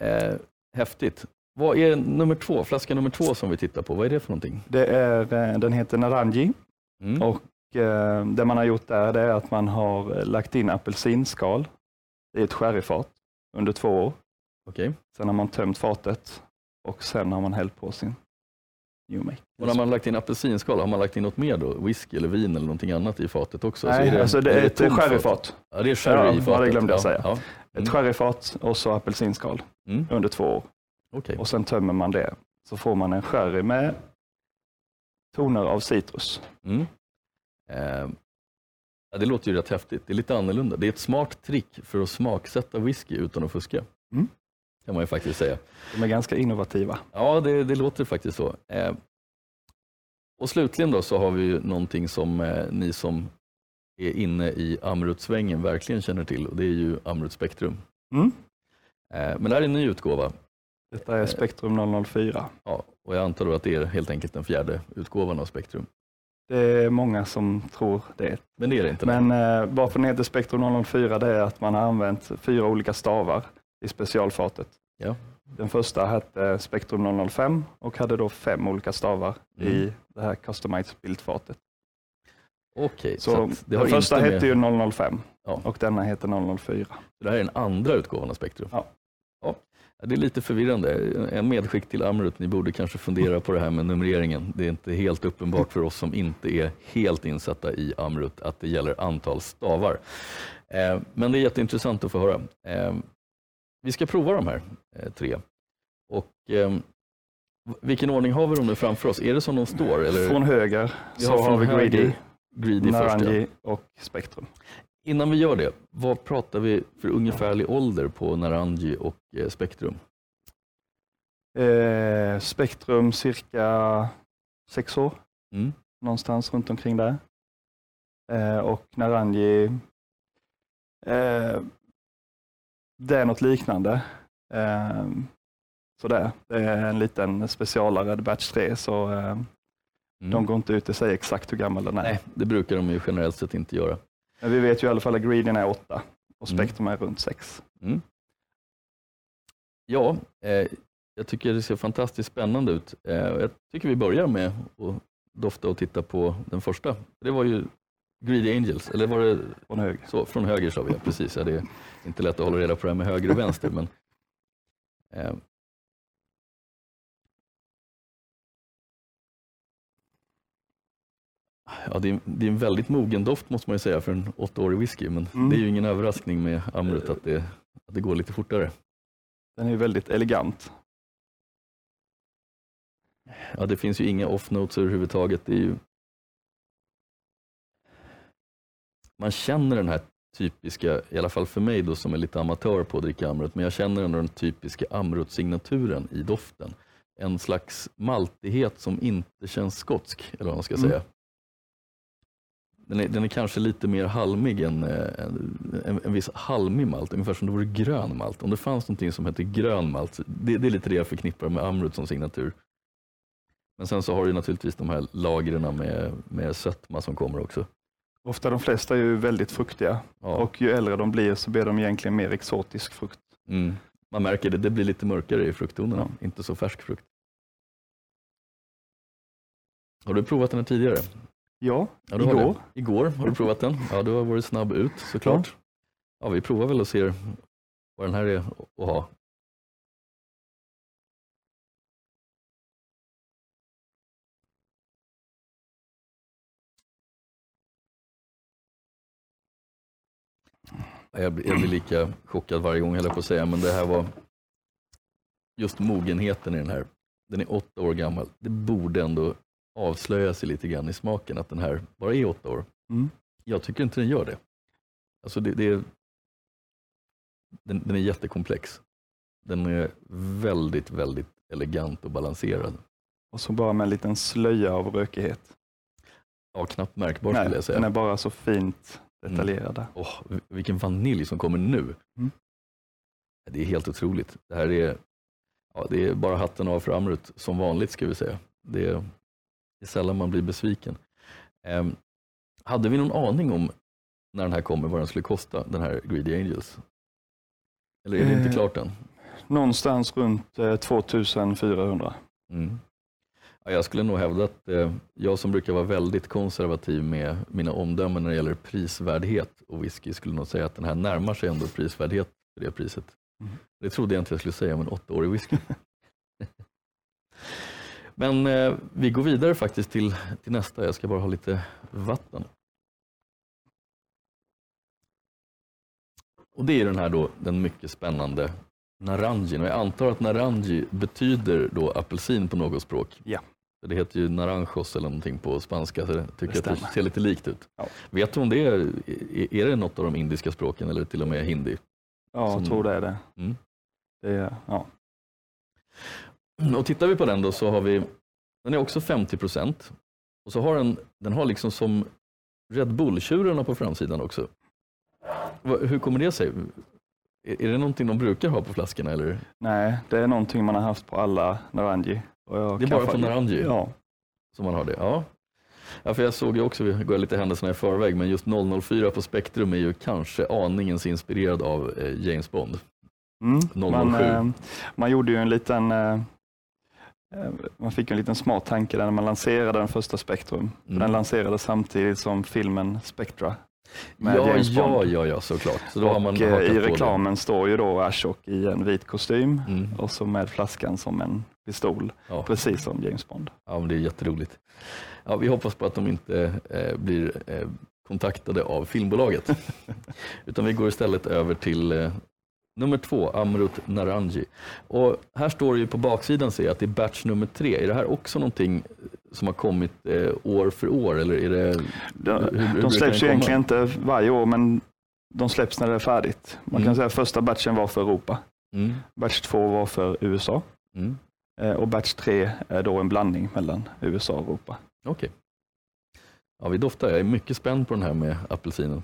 Speaker 3: Eh, häftigt. Vad är nummer två, flaska nummer två som vi tittar på? Vad är det för någonting?
Speaker 4: Det är, eh, den heter Naranji
Speaker 3: Mm.
Speaker 4: och eh, det man har gjort där det är att man har lagt in apelsinskal i ett sherryfat under två år.
Speaker 3: Okej.
Speaker 4: Sen har man tömt fatet och sen har man hällt på sin New Make.
Speaker 3: Och när man har lagt in apelsinskal, har man lagt in något mer då? Whisky eller vin eller någonting annat i fatet också?
Speaker 4: Nej,
Speaker 3: Så
Speaker 4: alltså det är ett
Speaker 3: tomt fat?
Speaker 4: sherryfat.
Speaker 3: Ja, det är sherry i
Speaker 4: ja,
Speaker 3: fatet.
Speaker 4: det glömde jag
Speaker 3: ja,
Speaker 4: säga.
Speaker 3: Ja.
Speaker 4: Ett
Speaker 3: Mm.
Speaker 4: sherryfat och så apelsinskal
Speaker 3: Mm.
Speaker 4: under två år.
Speaker 3: Okej.
Speaker 4: Och sen tömmer man det. Så får man en sherry med toner av citrus.
Speaker 3: Mm. Eh, det låter ju rätt häftigt. Det är lite annorlunda. Det är ett smart trick för att smaksätta whisky utan att fuska.
Speaker 4: Mm.
Speaker 3: Kan man ju faktiskt säga.
Speaker 4: De är ganska innovativa.
Speaker 3: Ja, det, det låter faktiskt så. Eh, och slutligen då så har vi ju någonting som eh, ni som är inne i Amrut-svängen verkligen känner till och det är ju Amrut Spektrum.
Speaker 4: Mm.
Speaker 3: Eh, men det här är en ny utgåva
Speaker 4: Detta är Spektrum 004.
Speaker 3: ja, och jag antar då att det är helt enkelt den fjärde utgåvan av Spektrum.
Speaker 4: Det är många som tror det.
Speaker 3: Men det är det inte.
Speaker 4: Men eh, varför den heter Spektrum 004 det är att man har använt fyra olika stavar i specialfatet.
Speaker 3: Ja.
Speaker 4: Den första hette Spektrum 005 och hade då fem olika stavar
Speaker 3: Mm.
Speaker 4: i det här customized bildfatet.
Speaker 3: Okej,
Speaker 4: Så,
Speaker 3: har
Speaker 4: den första
Speaker 3: inte
Speaker 4: hette
Speaker 3: med...
Speaker 4: ju 005
Speaker 3: Ja.
Speaker 4: och denna heter 004.
Speaker 3: Det här är den andra utgåvan av Spektrum.
Speaker 4: Ja.
Speaker 3: Ja, det är lite förvirrande. En medskick till Amrut, ni borde kanske fundera på det här med numreringen. Det är inte helt uppenbart för oss som inte är helt insatta i Amrut att det gäller antal stavar. Eh, Men det är jätteintressant att få höra. Vi ska prova de här eh, tre. Och eh, Vilken ordning har vi dem nu framför oss? Är det som de står? Eller?
Speaker 4: Från höger
Speaker 3: Vi
Speaker 4: så
Speaker 3: har
Speaker 4: vi Greedy,
Speaker 3: Greedy.
Speaker 4: Naranji och Spectrum.
Speaker 3: Innan vi gör det, vad pratar vi för ungefärlig ålder på Naranji och eh, Spektrum?
Speaker 4: Eh, Spektrum cirka sex år,
Speaker 3: Mm.
Speaker 4: någonstans runt omkring där. Eh, och Naranji, eh, det är något liknande. Eh, så det, det är en liten specialare Batch 3, så eh,
Speaker 3: Mm.
Speaker 4: de går inte ut och säger exakt hur gammal den är.
Speaker 3: Nej, det brukar de ju generellt sett inte göra.
Speaker 4: Men vi vet ju i alla fall att Greedien är åtta och
Speaker 3: Mm.
Speaker 4: Spectrum är runt sex.
Speaker 3: Ja, eh, jag tycker det ser fantastiskt spännande ut. Eh, jag tycker vi börjar med att dofta och titta på den första. Det var ju Greedy Angels, eller var det
Speaker 4: Från höger.
Speaker 3: så? Från höger sa vi, ja, precis. Ja, det är inte lätt att hålla reda på det här med höger och vänster. Men, eh, ja, det, är, det är en väldigt mogen doft måste man ju säga för en åttaårig whisky, men
Speaker 4: Mm.
Speaker 3: det är ju ingen överraskning med Amrut att det, att det går lite fortare.
Speaker 4: Den är väldigt elegant.
Speaker 3: Ja, det finns ju inga off-notes överhuvudtaget. Det är ju... Man känner den här typiska, i alla fall för mig då som är lite amatör på att dricka Amrut, men jag känner ändå den typiska Amrut-signaturen i doften. En slags maltighet som inte känns skotsk, eller vad man ska
Speaker 4: Mm.
Speaker 3: säga. Den är, den är kanske lite mer halmig än eh, en, en, en viss halmig malt, ungefär som det vore grön malt. Om det fanns någonting som heter grön malt, det, det är lite det jag förknippar med Amrut som signatur. Men sen så har du naturligtvis de här lagren med, med sötma som kommer också.
Speaker 4: Ofta de flesta är ju väldigt fruktiga
Speaker 3: Ja.
Speaker 4: och ju äldre de blir så blir de egentligen mer exotisk frukt.
Speaker 3: Mm. Man märker det, det blir lite mörkare i frukttonerna, inte så färsk frukt. Har du provat den här tidigare?
Speaker 4: Ja,
Speaker 3: Ja,
Speaker 4: igår.
Speaker 3: Igår har du provat den. Ja, du har varit snabb ut såklart. Ja, vi provar väl och ser vad den här är att ha. Jag blir, jag blir lika chockad varje gång, höll jag på att säga, men det här var just mogenheten i den här. Den är åtta år gammal. Det borde ändå avslöja sig lite grann i smaken att den här bara är åtta år.
Speaker 4: Mm.
Speaker 3: Jag tycker inte den gör det. Alltså det, det är, den, den är jättekomplex. Den är väldigt, väldigt elegant och balanserad.
Speaker 4: Och så bara med en liten slöja av rökighet.
Speaker 3: Ja, knappt märkbar skulle jag säga.
Speaker 4: den är bara så fint detaljerad.
Speaker 3: Åh, vilken vanilj som kommer nu.
Speaker 4: Mm.
Speaker 3: Det är helt otroligt. Det här är, ja, det är bara hatten av för Amrut, som vanligt ska vi säga. Det är, det är sällan man blir besviken. Ehm, hade vi någon aning om när den här kommer, vad den skulle kosta, den här Greedy Angels? Eller är det inte
Speaker 4: Eh,
Speaker 3: klart än?
Speaker 4: Någonstans runt eh, 2400.
Speaker 3: Mm. Ja, jag skulle nog hävda att eh, jag som brukar vara väldigt konservativ med mina omdömen när det gäller prisvärdhet och whisky skulle nog säga att den här närmar sig ändå prisvärdhet för det priset.
Speaker 4: Mm.
Speaker 3: Det trodde jag inte jag skulle säga om en åttaårig whisky. [laughs] Men eh, vi går vidare faktiskt till, till nästa. Jag ska bara ha lite vatten. Och det är den här då, den mycket spännande Naranjin. Och jag antar att Naranji betyder då apelsin på något språk.
Speaker 4: Ja.
Speaker 3: Det heter ju naranjos eller någonting på spanska, så jag tycker
Speaker 4: Det
Speaker 3: att det ser lite likt ut.
Speaker 4: Ja.
Speaker 3: Vet du om det är, är- det något av de indiska språken eller till och med hindi?
Speaker 4: Ja,
Speaker 3: Som-
Speaker 4: jag tror det är det.
Speaker 3: Mm.
Speaker 4: det är, ja.
Speaker 3: Och tittar vi på den då så har vi, den är också 50 procent. Och så har den, den har liksom som Red Bull-tjurarna på framsidan också. Hur kommer det sig? Är det någonting de brukar ha på flaskorna eller?
Speaker 4: Nej, det är någonting man har haft på alla Naranji. Och jag
Speaker 3: Det är bara från Naranji?
Speaker 4: Ja,
Speaker 3: Som man har det? Ja. ja för jag såg ju också, vi går lite händelserna i förväg, men just 004 på Spektrum är ju kanske aningens inspirerad av eh, James Bond.
Speaker 4: mm.
Speaker 3: 007.
Speaker 4: man, eh, man gjorde ju en liten eh, man fick en liten smart tanke där när man lanserade den första Spektrum.
Speaker 3: Mm.
Speaker 4: Den lanserades samtidigt som filmen Spectra. med
Speaker 3: Ja,
Speaker 4: James
Speaker 3: ja,
Speaker 4: Bond.
Speaker 3: ja, ja, såklart. Så då har man
Speaker 4: och eh,
Speaker 3: hakat
Speaker 4: i reklamen står ju då Ashok i en vit kostym
Speaker 3: Mm.
Speaker 4: och så med flaskan som en pistol,
Speaker 3: Ja.
Speaker 4: precis som James Bond.
Speaker 3: Ja, men det är jätteroligt. Ja, vi hoppas på att de inte eh, blir eh, kontaktade av filmbolaget. [laughs] Utan vi går istället över till eh, Nummer två, Amrut Naranji. Och här står det ju på baksidan ser att det är batch nummer tre. Är det här också någonting som har kommit eh, år för år? Eller är det,
Speaker 4: De,
Speaker 3: hur- hur
Speaker 4: de släpps ju egentligen inte varje år, men de släpps när det är färdigt. Man
Speaker 3: Mm.
Speaker 4: kan säga att första batchen var för Europa.
Speaker 3: Mm,
Speaker 4: Batch två var för USA.
Speaker 3: mm,
Speaker 4: Och batch tre är då en blandning mellan USA och Europa.
Speaker 3: Okej. Ja, vi doftar. Jag är mycket spänd på den här med apelsinen.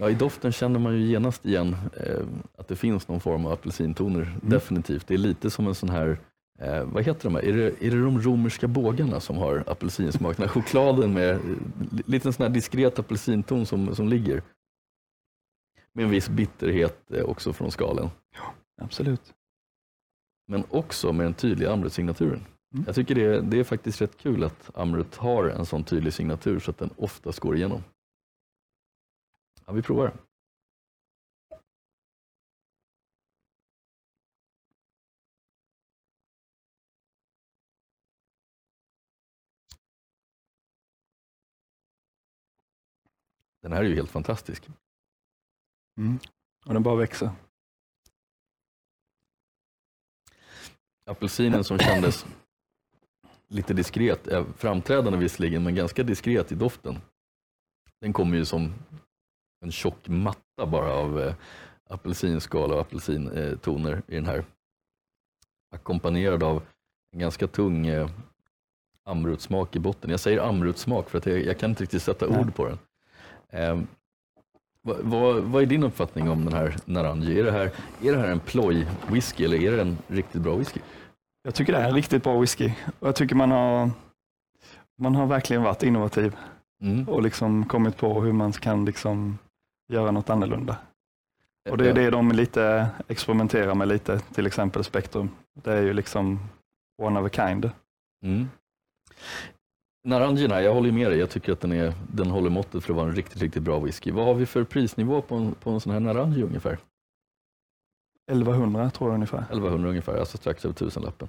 Speaker 3: Ja, I doften känner man ju genast igen eh, att det finns någon form av apelsintoner. Definitivt. Det är lite som en sån här, eh, vad heter de här? Är det, är det de romerska bågarna som har apelsinsmak? Den [laughs] här chokladen med eh, li- lite sån här diskret apelsinton som, som ligger. Med en viss bitterhet eh, också från skalen.
Speaker 4: Absolut.
Speaker 3: Men också med den tydliga Amrut-signaturen.
Speaker 4: Mm.
Speaker 3: Jag tycker det är, det är faktiskt rätt kul att Amrut har en sån tydlig signatur så att den oftast går igenom. Ja, vi provar. Den här är ju helt fantastisk.
Speaker 4: Mm. Och den bara växer.
Speaker 3: Apelsinen som kändes lite diskret, framträdande visserligen, men ganska diskret i doften. Den kommer ju som en tjock matta bara av eh, apelsinskal och apelsintoner i den här. Ackompanjerad av en ganska tung eh, amrutsmak i botten. Jag säger amrutsmak för att jag, jag kan inte riktigt sätta
Speaker 4: Nej.
Speaker 3: ord på den. Eh, vad, vad, vad är din uppfattning om den här Naranji? Är det här, är det här en ploj whisky eller är det en riktigt bra whisky?
Speaker 4: Jag tycker det är en riktigt bra whisky. Och jag tycker man har, man har verkligen varit innovativ
Speaker 3: Mm.
Speaker 4: och liksom kommit på hur man kan liksom göra något annorlunda. Och det är
Speaker 3: Ja.
Speaker 4: det de lite experimenterar med lite, till exempel Spektrum. Det är ju liksom one of a kind.
Speaker 3: Mm. Naranjin här, jag håller med dig. Jag tycker att den, är, den håller måttet för att vara en riktigt, riktigt bra whisky. Vad har vi för prisnivå på en, på en sån här Naranji ungefär?
Speaker 4: 1100 tror jag ungefär.
Speaker 3: 1100 ungefär, alltså strax över tusenlappen.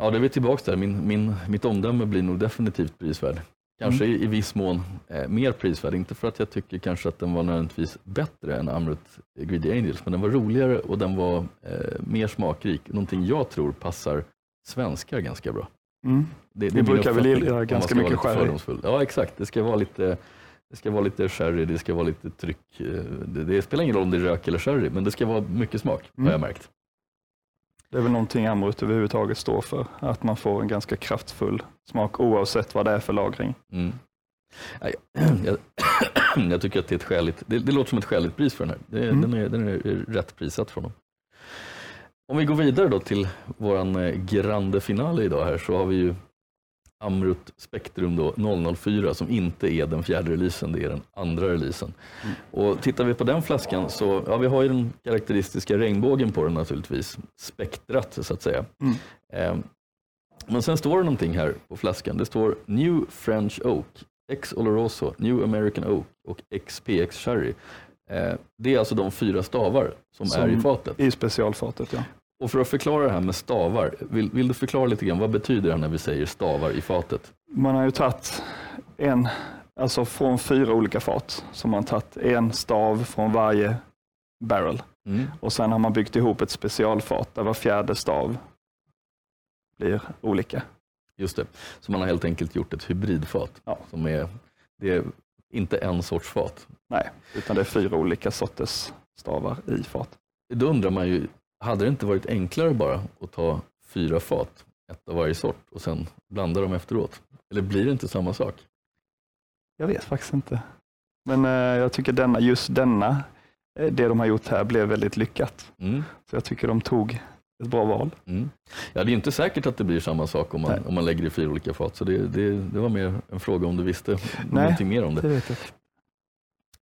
Speaker 3: Ja, det är vi tillbaka där. Min, min, mitt omdöme blir nog definitivt prisvärd. Kanske i, i viss mån eh, mer prisvärd, inte för att jag tycker kanske att den var nödvändigtvis bättre än Amrut Greedy Angels, men den var roligare och den var eh, mer smakrik. Någonting jag tror passar svenskar ganska bra.
Speaker 4: Mm.
Speaker 3: Det, det
Speaker 4: brukar väl
Speaker 3: man
Speaker 4: ganska mycket sherry.
Speaker 3: Ja, exakt. Det ska vara lite, det ska vara lite sherry, det ska vara lite tryck. Eh, Det, det spelar ingen roll om det är rök eller sherry, men det ska vara mycket smak,
Speaker 4: Mm.
Speaker 3: har jag märkt.
Speaker 4: Det är väl någonting Amrut överhuvudtaget står för, att man får en ganska kraftfull smak oavsett vad det är för lagring.
Speaker 3: Mm. Nej, [clears throat] Jag, [clears throat] jag tycker att det är ett skäligt, det, det låter som ett skäligt pris för den här. Det,
Speaker 4: Mm.
Speaker 3: den, är, den är rätt prissatt från dem. Om vi går vidare då till våran eh, grande finale idag här så har vi ju Amrut Spectrum då 004 som inte är den fjärde releasen, det är den andra releasen.
Speaker 4: Mm.
Speaker 3: Och tittar vi på den flaskan så, ja vi har ju den karaktäristiska regnbågen på den naturligtvis, spektrat så att säga.
Speaker 4: Mm.
Speaker 3: Eh, men sen står det någonting här på flaskan, det står New French Oak, X Oloroso, New American Oak och XPX Sherry. Eh, det är alltså de fyra stavar som,
Speaker 4: Som-
Speaker 3: är i fatet.
Speaker 4: I specialfatet, ja.
Speaker 3: Och för att förklara det här med stavar, vill, vill du förklara lite grann, vad betyder det här när vi säger stavar i fatet?
Speaker 4: Man har ju tagit en, alltså från fyra olika fat, så man har tagit en stav från varje barrel.
Speaker 3: Mm.
Speaker 4: Och sen har man byggt ihop ett specialfat där var fjärde stav blir olika.
Speaker 3: Just det, så man har helt enkelt gjort ett hybridfat.
Speaker 4: Ja.
Speaker 3: Som är, det är inte en sorts fat.
Speaker 4: Nej, utan det är fyra olika sorters stavar i fat.
Speaker 3: Då undrar man ju, hade det inte varit enklare bara att ta fyra fat, ett av varje sort och sen blanda dem efteråt? Eller blir det inte samma sak?
Speaker 4: Jag vet faktiskt inte. Men eh, jag tycker denna, just denna, eh, det de har gjort här blev väldigt lyckat.
Speaker 3: Mm.
Speaker 4: Så jag tycker de tog ett bra val.
Speaker 3: Mm. Ja, det är inte säkert att det blir samma sak om man,
Speaker 4: Nej.
Speaker 3: om man lägger i fyra olika fat, så det, det, det var mer en fråga om du visste
Speaker 4: Nej.
Speaker 3: någonting mer om det.
Speaker 4: Det jag.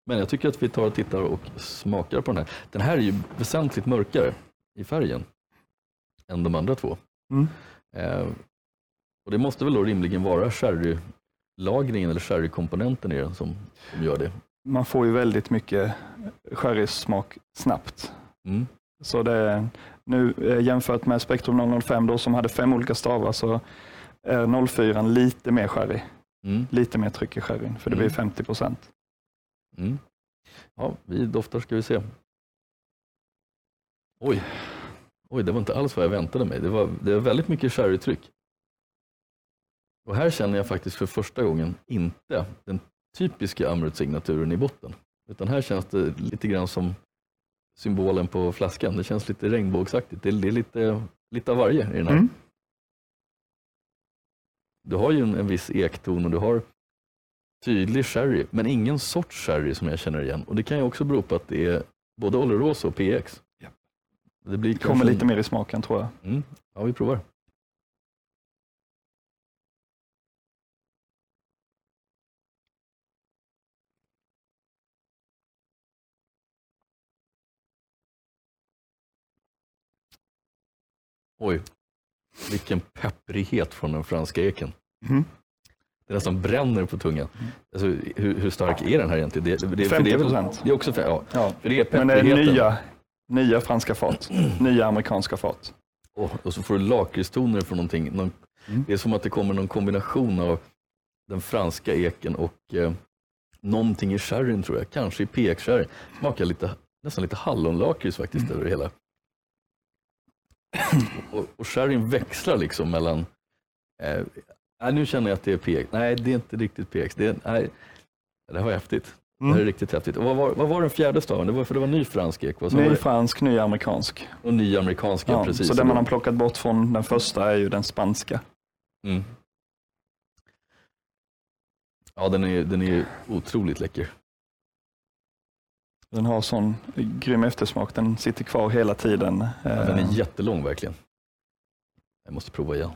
Speaker 3: Men jag tycker att vi tar och tittar och smakar på den här. Den här är ju väsentligt mörkare i färgen än de andra två.
Speaker 4: Mm.
Speaker 3: Eh, och det måste väl då rimligen vara sherrylagringen eller sherrykomponenten i den som, som gör det.
Speaker 4: Man får ju väldigt mycket sherrysmak snabbt.
Speaker 3: Mm.
Speaker 4: Så det nu eh, jämfört med Spektrum 005 då, som hade fem olika stavar så är 04 lite mer sherry.
Speaker 3: Mm.
Speaker 4: lite mer tryck i sherryn, för det blir
Speaker 3: Mm.
Speaker 4: 50 procent.
Speaker 3: Mm. Ja, vi doftar ska vi se. Oj, Oj det var inte alls vad jag väntade mig. Det var, det var väldigt mycket sherrytryck. Och här känner jag faktiskt för första gången inte den typiska Amrut-signaturen i botten. Utan här känns det lite grann som symbolen på flaskan. Det känns lite regnbågsaktigt. Det är, det är lite, lite av varje i den här.
Speaker 4: Mm.
Speaker 3: Du har ju en, en viss ekton och du har tydlig sherry, men ingen sorts sherry som jag känner igen. Och det kan ju också bero på att det är både Oloroso och PX.
Speaker 4: Ja.
Speaker 3: Det blir
Speaker 4: Det kommer
Speaker 3: en-
Speaker 4: lite mer i smaken tror jag.
Speaker 3: Mm. Ja, vi provar. Oj, vilken pepprighet från den franska eken.
Speaker 4: Mhm.
Speaker 3: Det nästan bränner på tungan. Alltså, hur, hur stark är den här egentligen? Det, det, det, för det är
Speaker 4: 50%.
Speaker 3: Också, ja,
Speaker 4: Ja.
Speaker 3: det är
Speaker 4: Men det är nya, nya franska fat, [clears throat] nya amerikanska fat.
Speaker 3: Åh, och så får du lakritstoner från någonting. Någon,
Speaker 4: Mm.
Speaker 3: Det är som att det kommer någon kombination av den franska eken och eh, någonting i sherryn tror jag. Kanske i PX-sherry. Smakar lite, nästan lite hallonlakrits faktiskt
Speaker 4: Mm.
Speaker 3: över det hela. [laughs] och, och sherryn växlar liksom mellan, eh, nej, nu känner jag att det är PX. Nej, det är inte riktigt PX. Det, är, nej, det var häftigt. Det här är
Speaker 4: Mm.
Speaker 3: riktigt häftigt. Och vad, var, vad var den fjärde staven? Det var, för det var ny fransk ek. Vad sa
Speaker 4: Ny fransk, ny amerikansk.
Speaker 3: Och ny amerikanska,
Speaker 4: Ja,
Speaker 3: precis.
Speaker 4: så den man har plockat bort från den första är ju den spanska.
Speaker 3: Mm. Ja, den är, den är otroligt läcker.
Speaker 4: Den har sån grym eftersmak, den sitter kvar hela tiden.
Speaker 3: Ja, den
Speaker 4: Eh,
Speaker 3: är jättelång verkligen. Jag måste prova igen.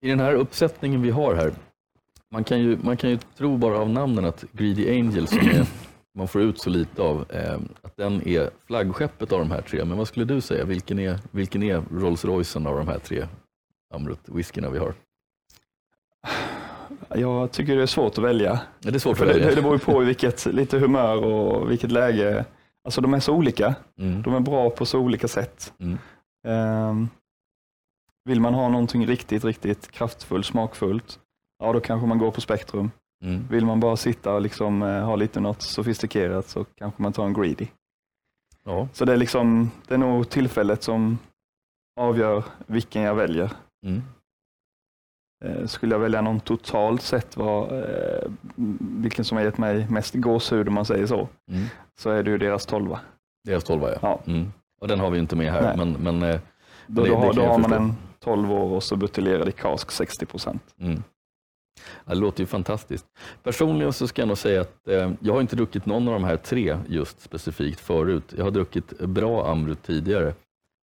Speaker 3: I den här uppsättningen vi har här, man kan ju, man kan ju tro bara av namnen att Greedy Angel, som är, man får ut så lite av, eh, att den är flaggskeppet av de här tre. Men vad skulle du säga, vilken är, vilken är Rolls Roycen av de här tre Amrut-whiskyna vi har?
Speaker 4: Jag tycker det är svårt att välja.
Speaker 3: Ja, det är svårt
Speaker 4: För
Speaker 3: att
Speaker 4: det,
Speaker 3: välja.
Speaker 4: det beror ju på vilket lite humör och vilket läge. Alltså de är så olika.
Speaker 3: Mm.
Speaker 4: De är bra på så olika sätt.
Speaker 3: Mm.
Speaker 4: Ehm, vill man ha någonting riktigt, riktigt kraftfullt, smakfullt, ja då kanske man går på spektrum.
Speaker 3: Mm.
Speaker 4: Vill man bara sitta och liksom, eh, ha lite något sofistikerat så kanske man tar en greedy.
Speaker 3: Ja.
Speaker 4: Så det är, liksom, det är nog tillfället som avgör vilken jag väljer.
Speaker 3: Mm.
Speaker 4: Eh, Skulle jag välja någon totalt sett, var, eh, vilken som har gett mig mest gåshud om man säger så,
Speaker 3: Mm.
Speaker 4: så är det ju deras tolva.
Speaker 3: Deras tolva ja.
Speaker 4: Ja.
Speaker 3: Mm. Och den har vi inte med här.
Speaker 4: Nej.
Speaker 3: Men, men,
Speaker 4: Då,
Speaker 3: Det-
Speaker 4: då,
Speaker 3: det
Speaker 4: då har man
Speaker 3: förstå.
Speaker 4: en 12 år och så buteljerad i kask 60 procent.
Speaker 3: mm. Ja, Det låter ju fantastiskt. Personligen så ska jag nog säga att eh, jag har inte druckit någon av de här tre just specifikt förut. Jag har druckit bra Amrut tidigare.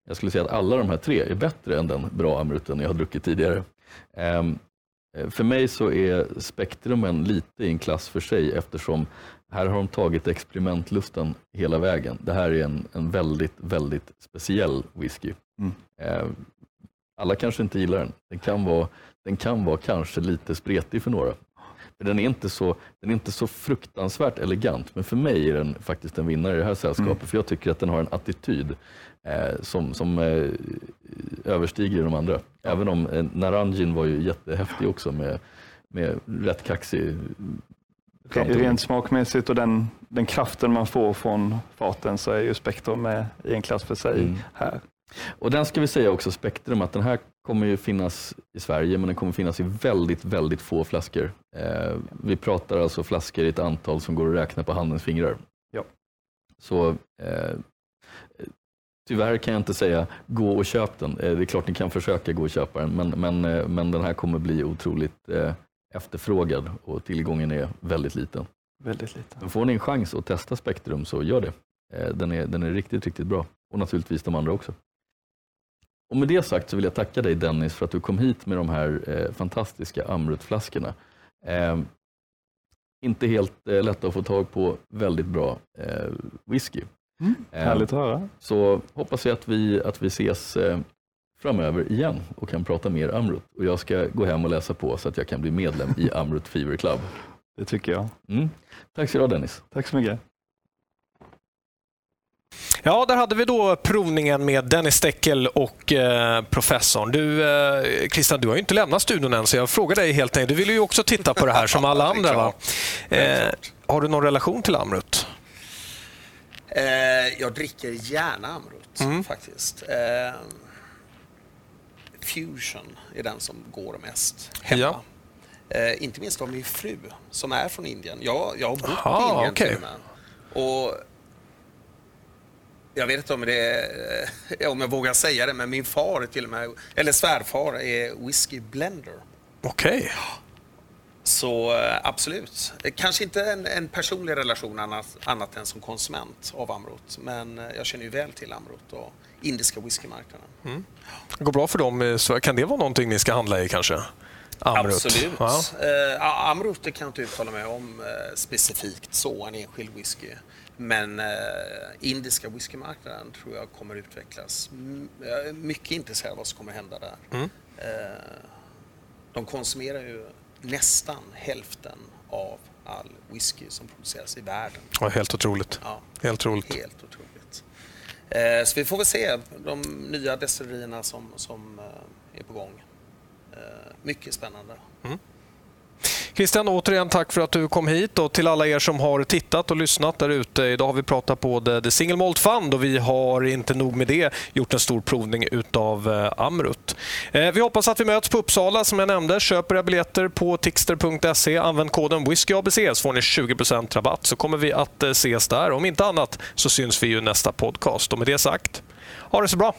Speaker 3: Jag skulle säga att alla de här tre är bättre än den bra Amruten jag har druckit tidigare. Ehm, eh, för mig så är spektrumen lite i en klass för sig eftersom här har de tagit experimentlusten hela vägen. Det här är en, en väldigt, väldigt speciell whisky.
Speaker 4: Mm.
Speaker 3: Eh, alla kanske inte gillar den. Den kan vara, den kan vara kanske lite spretig för några. Den, är inte så, den är inte så fruktansvärt elegant, men för mig är den faktiskt en vinnare i det här sällskapet.
Speaker 4: Mm.
Speaker 3: För jag tycker att den har en attityd eh, som, som eh, överstiger de andra. Även om eh, Naranjin var ju jättehäftig också med, med rätt kaxig framtoning.
Speaker 4: Rent smakmässigt och den, den kraften man får från faten så är ju Spektrum med i en klass för sig
Speaker 3: Mm.
Speaker 4: här.
Speaker 3: Och den ska vi säga också, Spektrum, att den här kommer ju finnas i Sverige, men den kommer finnas i väldigt, väldigt få flaskor. Eh, vi pratar alltså flaskor i ett antal som går att räkna på handens fingrar.
Speaker 4: Ja.
Speaker 3: Så eh, tyvärr kan jag inte säga gå och köp den. Eh, det är klart ni kan försöka gå och köpa den, men, men, eh, men den här kommer bli otroligt eh, efterfrågad och tillgången är väldigt liten.
Speaker 4: Väldigt lite.
Speaker 3: Men får ni en chans att testa Spektrum så gör det. Den är, den är riktigt, riktigt bra. Och naturligtvis de andra också. Och med det sagt så vill jag tacka dig Dennis för att du kom hit med de här eh, fantastiska Amrut-flaskorna. Eh, inte helt eh, lätta att få tag på, väldigt bra eh, whisky.
Speaker 4: Mm.
Speaker 3: Eh,
Speaker 4: Härligt att höra.
Speaker 3: Så hoppas jag att vi, att vi ses eh, framöver igen och kan prata mer Amrut. Och jag ska gå hem och läsa på så att jag kan bli medlem i Amrut Fever Club.
Speaker 4: Det tycker jag.
Speaker 3: Mm. Tack så du Dennis.
Speaker 4: Tack så mycket.
Speaker 1: Ja, där hade vi då provningen med Dennis Steckel och eh, professorn. Du, eh, Christian, du har ju inte lämnat studion än, så jag frågar dig helt enkelt. Du vill ju också titta på det här som alla [laughs] andra. Va? Eh, har du någon relation till Amrut?
Speaker 2: Eh, jag dricker gärna Amrut, mm. faktiskt. Eh, Fusion är den som går mest hemma. Ja. Eh, inte minst av min fru som är från Indien. Jag, jag har bott Aha, i Indien okay. till och med. Och jag vet inte om, det, eh, om jag vågar säga det, men min far till och med, eller svärfar är whisky blender.
Speaker 1: Okej. Okay.
Speaker 2: Så eh, absolut. Kanske inte en, en, personlig relation annat, annat än som konsument av Amrot. Men eh, jag känner ju väl till Amrot och indiska whiskymarknaden. Mm.
Speaker 1: Det går bra för dem. Kan det vara någonting ni ska handla i kanske?
Speaker 2: Amrut. Absolut. Ja. Uh, Amrut kan jag inte uttala mig om uh, specifikt så, en enskild whisky. Men uh, indiska whiskymarknaden tror jag kommer utvecklas. Jag är mycket intresserad av vad som kommer hända där. Mm. Uh, de konsumerar ju nästan hälften av all whisky som produceras i världen.
Speaker 1: Ja, helt otroligt. Ja, helt otroligt.
Speaker 2: Helt otroligt. så vi får väl se de nya destillerierna som, som är på gång. Eh, mycket spännande. Mm.
Speaker 1: Christian, återigen tack för att du kom hit och till alla er som har tittat och lyssnat där ute. Idag har vi pratat på The Single Malt Fund och vi har inte nog med det gjort en stor provning utav eh, Amrut. Eh, vi hoppas att vi möts på Uppsala som jag nämnde. Köp era biljetter på tixter.se. Använd koden WhiskyABC så får ni 20% rabatt så kommer vi att ses där. Om inte annat så syns vi ju nästa podcast. Och med det sagt, ha det så bra!